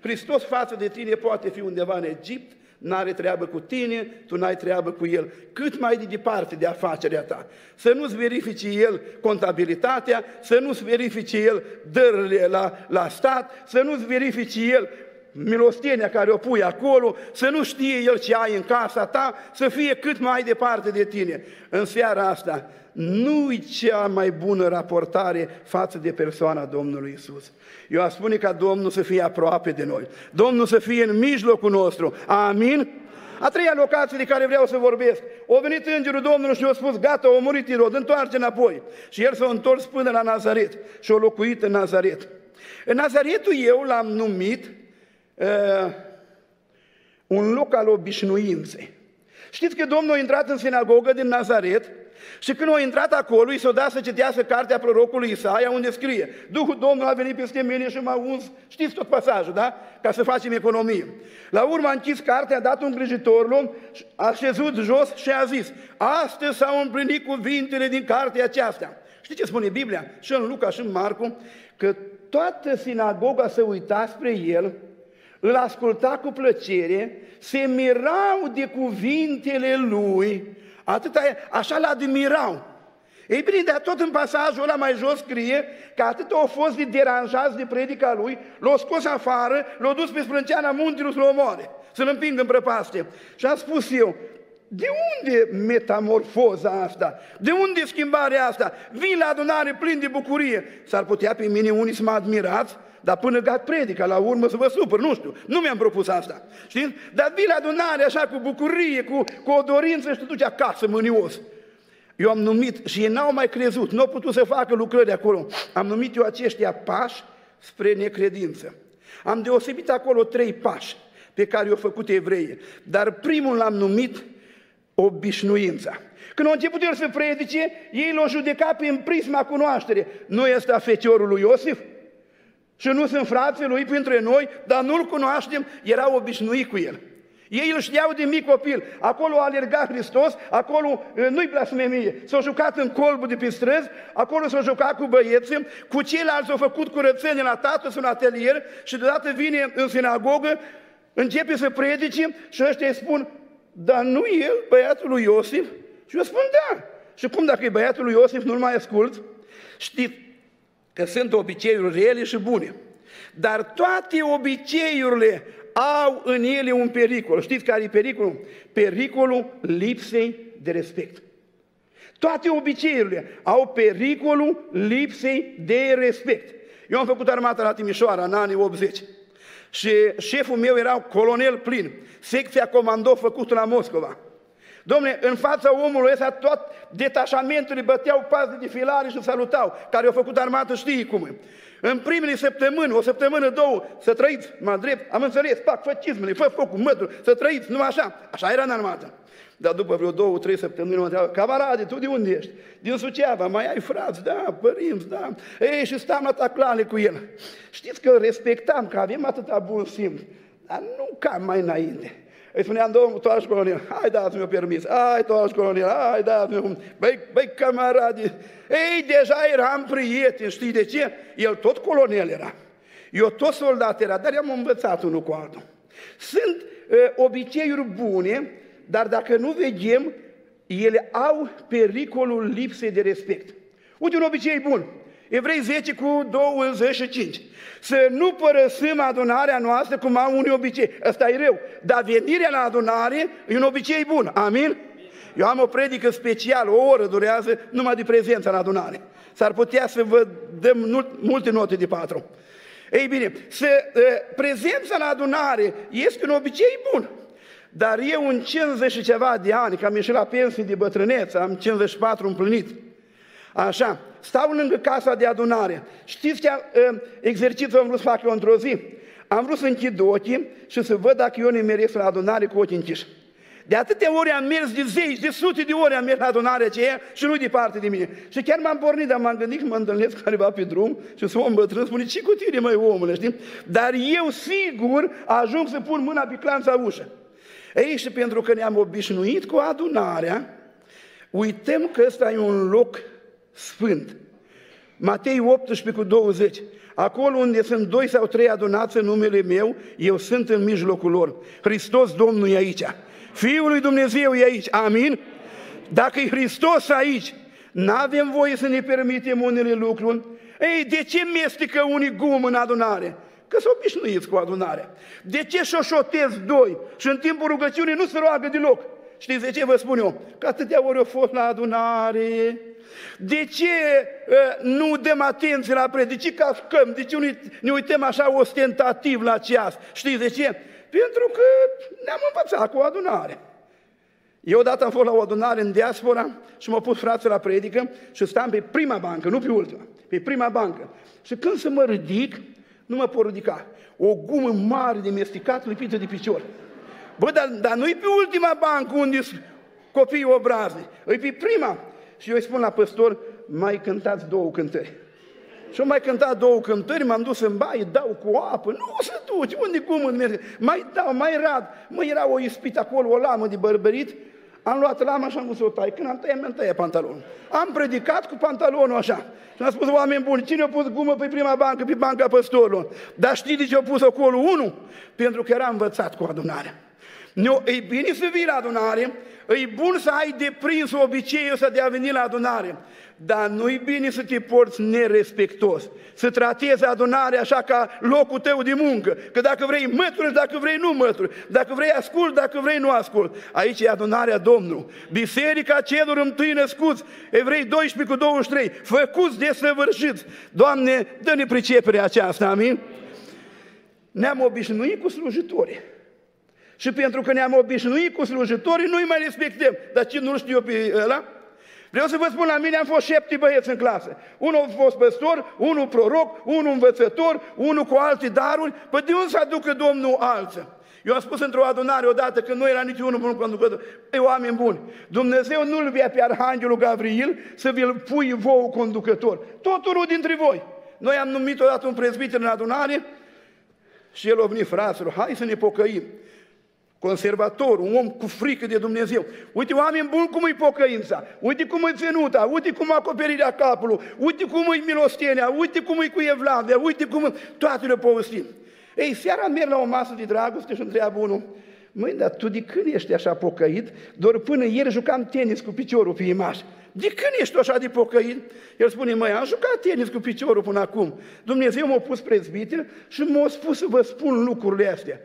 Hristos față de tine poate fi undeva în Egipt, n-are treabă cu tine, tu n-ai treabă cu El. Cât mai de departe de afacerea ta. Să nu-ți verifici El contabilitatea, să nu-ți verifici El dările la, la stat, să nu-ți verifici El milostenia care o pui acolo, să nu știe El ce ai în casa ta, să fie cât mai departe de tine. În seara asta, nu-i cea mai bună raportare față de persoana Domnului Isus. Eu aș spune ca Domnul să fie aproape de noi, Domnul să fie în mijlocul nostru. Amin? A treia locație de care vreau să vorbesc. O venit îngerul Domnului și a spus, gata, a murit Irod, întoarce înapoi. Și el s-a întors până la Nazaret și a locuit în Nazaret. În Nazaretul eu l-am numit uh, un loc al obișnuinței. Știți că Domnul a intrat în sinagogă din Nazaret și când a intrat acolo, i s-a dat să citească cartea prorocului Isaia, unde scrie Duhul Domnului a venit peste mine și m-a uns, știți tot pasajul, da? Ca să facem economie. La urmă a închis cartea, a dat un îngrijitorul, a șezut jos și a zis Astăzi s-au împlinit cuvintele din cartea aceasta. Știți ce spune Biblia? Și în Luca și în Marcu, că toată sinagoga se uita spre el, îl asculta cu plăcere, se mirau de cuvintele lui, atâta, așa l admirau. Ei bine, dar tot în pasajul ăla mai jos scrie că atât au fost de deranjați de predica lui, l-au scos afară, l-au dus pe sprânceana muntelui să-l omoare, să-l împingă în prăpastie. Și am spus eu, de unde metamorfoza asta? De unde schimbarea asta? Vin la adunare plin de bucurie. S-ar putea pe mine unii să mă admirați, dar până gat predica, la urmă să vă supăr, nu știu, nu mi-am propus asta. Știți? Dar vii la adunare așa cu bucurie, cu, cu o dorință și te duci acasă mânios. Eu am numit, și ei n-au mai crezut, nu au putut să facă lucrări acolo. Am numit eu aceștia pași spre necredință. Am deosebit acolo trei pași pe care i-au făcut evreii. Dar primul l-am numit obișnuința. Când au început el să predice, ei l-au judecat prin prisma cunoaștere. Nu este a feciorul lui Iosif? Și nu sunt frații lui printre noi, dar nu-l cunoaștem, era obișnuit cu el. Ei îl știau de mic copil. Acolo a alergat Hristos, acolo nu-i blasfemie. S-au jucat în colbul de pe străzi, acolo s-au jucat cu băieții, cu ceilalți au făcut curățenie la tatăl în atelier și deodată vine în sinagogă, începe să predice și ăștia îi spun, dar nu el, băiatul lui Iosif? Și eu spun, da. Și cum dacă e băiatul lui Iosif, nu-l mai ascult? Știți că sunt obiceiuri rele și bune. Dar toate obiceiurile au în ele un pericol. Știți care e pericolul? Pericolul lipsei de respect. Toate obiceiurile au pericolul lipsei de respect. Eu am făcut armata la Timișoara în anii 80 și șeful meu era colonel plin, secția comando făcută la Moscova. Domne, în fața omului ăsta tot detașamentul îi băteau paze de filare și salutau, care au făcut armată știi cum e. În primele săptămâni, o săptămână, două, să trăiți, mă drept, am înțeles, fac, fă cizmele, fă focul, mătru, să trăiți, numai așa. Așa era în armată. Dar după vreo două, trei săptămâni mă întreabă, camarade, tu de unde ești? Din Suceava, mai ai frați? Da, părinți, da. Ei, și stam la taclale cu el. Știți că respectam, că avem atâta bun simț, dar nu ca mai înainte. Îi spuneam, domnul toaș colonel, hai dați-mi-o permis, hai toaș colonel, hai dați-mi-o, băi, băi camarade, ei, deja eram prieteni, știi de ce? El tot colonel era, eu tot soldat era, dar i-am învățat unul cu altul. Sunt uh, obiceiuri bune, dar dacă nu vedem, ele au pericolul lipsei de respect. Uite un obicei bun. Evrei 10 cu 25. Să nu părăsim adunarea noastră cum au unii obicei. Ăsta e rău. Dar venirea la adunare e un obicei bun. Amin? Eu am o predică specială, o oră durează numai de prezența la adunare. S-ar putea să vă dăm multe note de patru. Ei bine, să, prezența la adunare este un obicei bun. Dar eu în 50 și ceva de ani, că am ieșit la pensie de bătrânețe, am 54 împlinit, așa, stau lângă casa de adunare. Știți ce ă, exercițiu am vrut să fac eu într-o zi? Am vrut să închid ochii și să văd dacă eu nimeresc la adunare cu ochii închiși. De atâtea ori am mers, de zeci, de sute de ori am mers la adunarea aceea și nu departe de mine. Și chiar m-am pornit, dar m-am gândit că mă întâlnesc careva pe drum și să om bătrân, spune, ce cu tine, mai omule, știi? Dar eu sigur ajung să pun mâna pe clanța ușă. Ei, și pentru că ne-am obișnuit cu adunarea, uităm că ăsta e un loc sfânt. Matei 18 cu 20. Acolo unde sunt doi sau trei adunați în numele meu, eu sunt în mijlocul lor. Hristos Domnul e aici. Fiul lui Dumnezeu e aici. Amin? Dacă e Hristos aici, nu avem voie să ne permitem unele lucruri. Ei, de ce mestecă unii gum în adunare? Că s-au obișnuiți cu adunarea. De ce șoșotez doi și în timpul rugăciunii nu se roagă deloc? Știți de ce vă spun eu? Că atâtea ori au fost la adunare. De ce uh, nu dăm atenție la predici? De ce cascăm? De ce ne uităm așa ostentativ la ceas? Știți de ce? Pentru că ne-am învățat cu o adunare. Eu odată am fost la o adunare în diaspora și m-au pus frații la predică și stam pe prima bancă, nu pe ultima, pe prima bancă. Și când să mă ridic, nu mă pot ridica. O gumă mare de mesticat lipită de picior. Bă, dar, dar nu-i pe ultima bancă unde sunt copiii obrazni, e pe prima. Și eu îi spun la păstor, mai cântați două cântări. Și am mai cântat două cântări, m-am dus în baie, dau cu apă, nu să duci, unde cum merge? Mai dau, mai rad. Mă, era o ispită acolo, o lamă de bărbărit, am luat lama și am vrut să o tai. Când am tăiat, mi-am tăiat pantalonul. Am predicat cu pantalonul așa. Și am spus, oameni buni, cine a pus gumă pe prima bancă, pe banca păstorilor? Dar știți de ce a pus acolo? Unul, pentru că era învățat cu adunarea. Nu, e bine să vii la adunare, e bun să ai deprins obiceiul ăsta de a veni la adunare, dar nu-i bine să te porți nerespectos, să tratezi adunarea așa ca locul tău de muncă, că dacă vrei mături, dacă vrei nu mături, dacă vrei ascult, dacă vrei nu ascult. Aici e adunarea Domnului. Biserica celor întâi născuți, Evrei 12 cu 23, făcuți de săvârșiți. Doamne, dă-ne priceperea aceasta, amin? Ne-am obișnuit cu slujitorii. Și pentru că ne-am obișnuit cu slujitorii, nu-i mai respectăm. Dar ce nu știu eu pe ăla? Vreau să vă spun, la mine am fost șapte băieți în clasă. Unul a fost păstor, unul proroc, unul învățător, unul cu alte daruri. Păi de unde să aducă Domnul alță? Eu am spus într-o adunare odată că nu era niciunul bun conducător. Ei, oameni buni, Dumnezeu nu-l via pe Arhanghelul Gavril să vi-l pui vouă conducător. Tot unul dintre voi. Noi am numit odată un prezbiter în adunare și el a venit, fraților, hai să ne pocăim conservator, un om cu frică de Dumnezeu. Uite oameni buni cum e pocăința, uite cum e ținuta, uite cum e acoperirea capului, uite cum e milostenia, uite cum e cu evlavia, uite cum e... Toate le povestim. Ei, seara merg la o masă de dragoste și întreabă unul, măi, dar tu de când ești așa pocăit? Doar până ieri jucam tenis cu piciorul pe imaș. De când ești așa de pocăit? El spune, măi, am jucat tenis cu piciorul până acum. Dumnezeu m-a pus prezbiter și m-a spus să vă spun lucrurile astea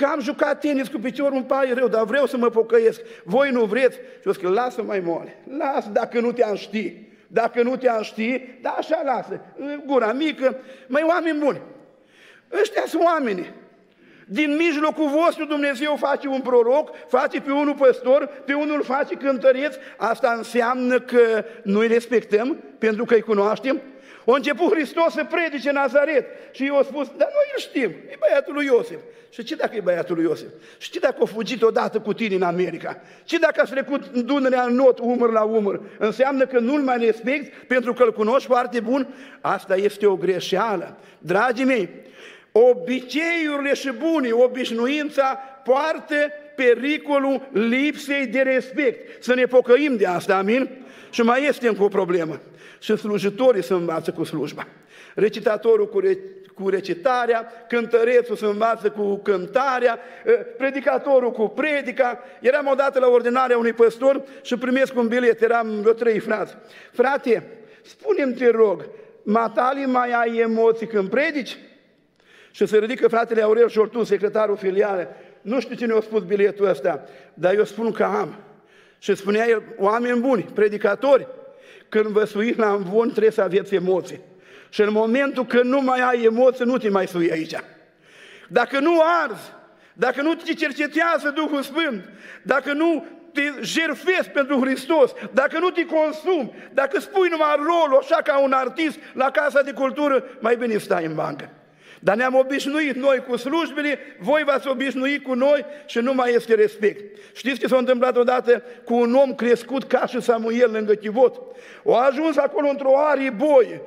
că am jucat tenis cu piciorul, în pare rău, dar vreau să mă pocăiesc. Voi nu vreți? Și eu zic, lasă mai moale, lasă dacă nu te-am ști. Dacă nu te-am ști, da așa lasă, gura mică. Mai oameni buni, ăștia sunt oameni. Din mijlocul vostru Dumnezeu face un proroc, face pe unul păstor, pe unul face cântăreț. Asta înseamnă că noi respectăm pentru că îi cunoaștem. A început Hristos să predice Nazaret și eu a spus, dar noi îl știm, e băiatul lui Iosif. Și ce dacă e băiatul lui Iosif? Și ce dacă a fugit odată cu tine în America? Ce dacă a trecut Dunărea în not, umăr la umăr? Înseamnă că nu-l mai respecti pentru că îl cunoști foarte bun? Asta este o greșeală. Dragii mei, obiceiurile și bune, obișnuința poartă pericolul lipsei de respect. Să ne pocăim de asta, amin? Și mai este încă o problemă. Și slujitorii se învață cu slujba. Recitatorul cu, re, cu recitarea, cântărețul se învață cu cântarea, ă, predicatorul cu predica. Eram odată la ordinarea unui păstor și primesc un bilet, eram vreo trei frați. Frate, spune-mi, te rog, matali mai ai emoții când predici? Și se ridică fratele Aurel Șortu, secretarul filiale. Nu știu cine a spus biletul ăsta, dar eu spun că am. Și spunea el, oameni buni, predicatori, când vă suiți la învon trebuie să aveți emoții. Și în momentul când nu mai ai emoții, nu te mai sui aici. Dacă nu arzi, dacă nu te cercetează Duhul Sfânt, dacă nu te jerfezi pentru Hristos, dacă nu te consumi, dacă spui numai rolul așa ca un artist la Casa de Cultură, mai bine stai în bancă. Dar ne-am obișnuit noi cu slujbele, voi v-ați obișnuit cu noi și nu mai este respect. Știți ce s-a întâmplat odată cu un om crescut ca și Samuel lângă Chivot? O a ajuns acolo într-o arie boi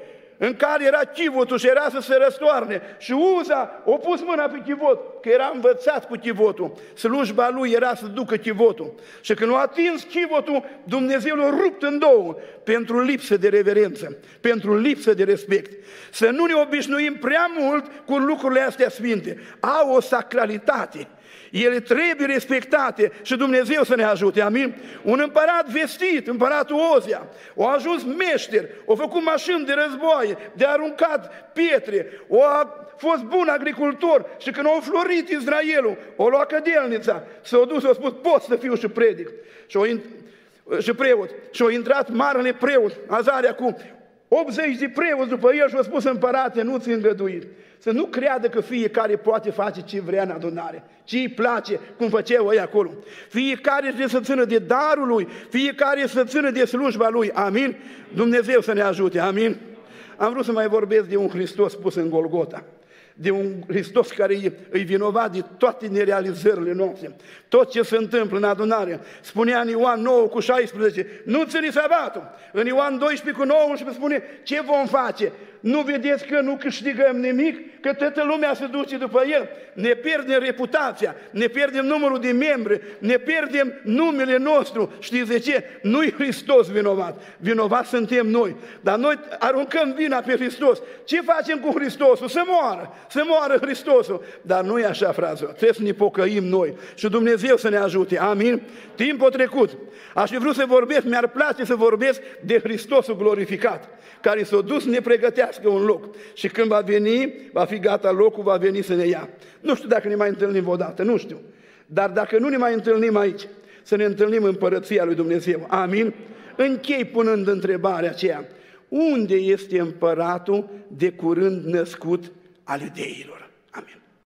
în care era chivotul și era să se răstoarne. Și Uza o pus mâna pe chivot, că era învățat cu chivotul. Slujba lui era să ducă chivotul. Și când a atins chivotul, Dumnezeu l-a rupt în două pentru lipsă de reverență, pentru lipsă de respect. Să nu ne obișnuim prea mult cu lucrurile astea sfinte. Au o sacralitate. Ele trebuie respectate și Dumnezeu să ne ajute, amin? Un împărat vestit, împăratul Ozia, a ajuns meșter, a făcut mașini de războaie, de aruncat pietre, a fost bun agricultor și când a înflorit Israelul, o luat cădelnița, s-a dus, a spus, pot să fiu și predic. Și, o, și preot. Și a intrat marele preot, Azaria, cu 80 de preoți după el și au spus împărate, nu ți îngăduit. Să nu creadă că fiecare poate face ce vrea în adunare, ce îi place, cum făceau ei acolo. Fiecare trebuie să țină de darul lui, fiecare să țină de slujba lui. Amin? Dumnezeu să ne ajute. Amin? Am vrut să mai vorbesc de un Hristos pus în Golgota de un Hristos care îi vinovat de toate nerealizările noastre. Tot ce se întâmplă în adunare. Spunea în Ioan 9 cu 16, nu ține sabatul. În Ioan 12 cu 19 spune, ce vom face? Nu vedeți că nu câștigăm nimic? Că toată lumea se duce după el? Ne pierdem reputația, ne pierdem numărul de membri, ne pierdem numele nostru. Știți de ce? Nu-i Hristos vinovat. Vinovat suntem noi. Dar noi aruncăm vina pe Hristos. Ce facem cu Hristosul? Să moară. Să moară Hristosul. Dar nu e așa, fraților. Trebuie să ne pocăim noi. Și Dumnezeu să ne ajute. Amin? Timpul trecut. Aș fi vrut să vorbesc, mi-ar place să vorbesc de Hristosul glorificat, care s-a dus să ne pregătească un loc. Și când va veni, va fi gata locul, va veni să ne ia. Nu știu dacă ne mai întâlnim odată, nu știu. Dar dacă nu ne mai întâlnim aici, să ne întâlnim în Împărăția lui Dumnezeu. Amin? Închei punând întrebarea aceea. Unde este împăratul de curând născut al iudeilor?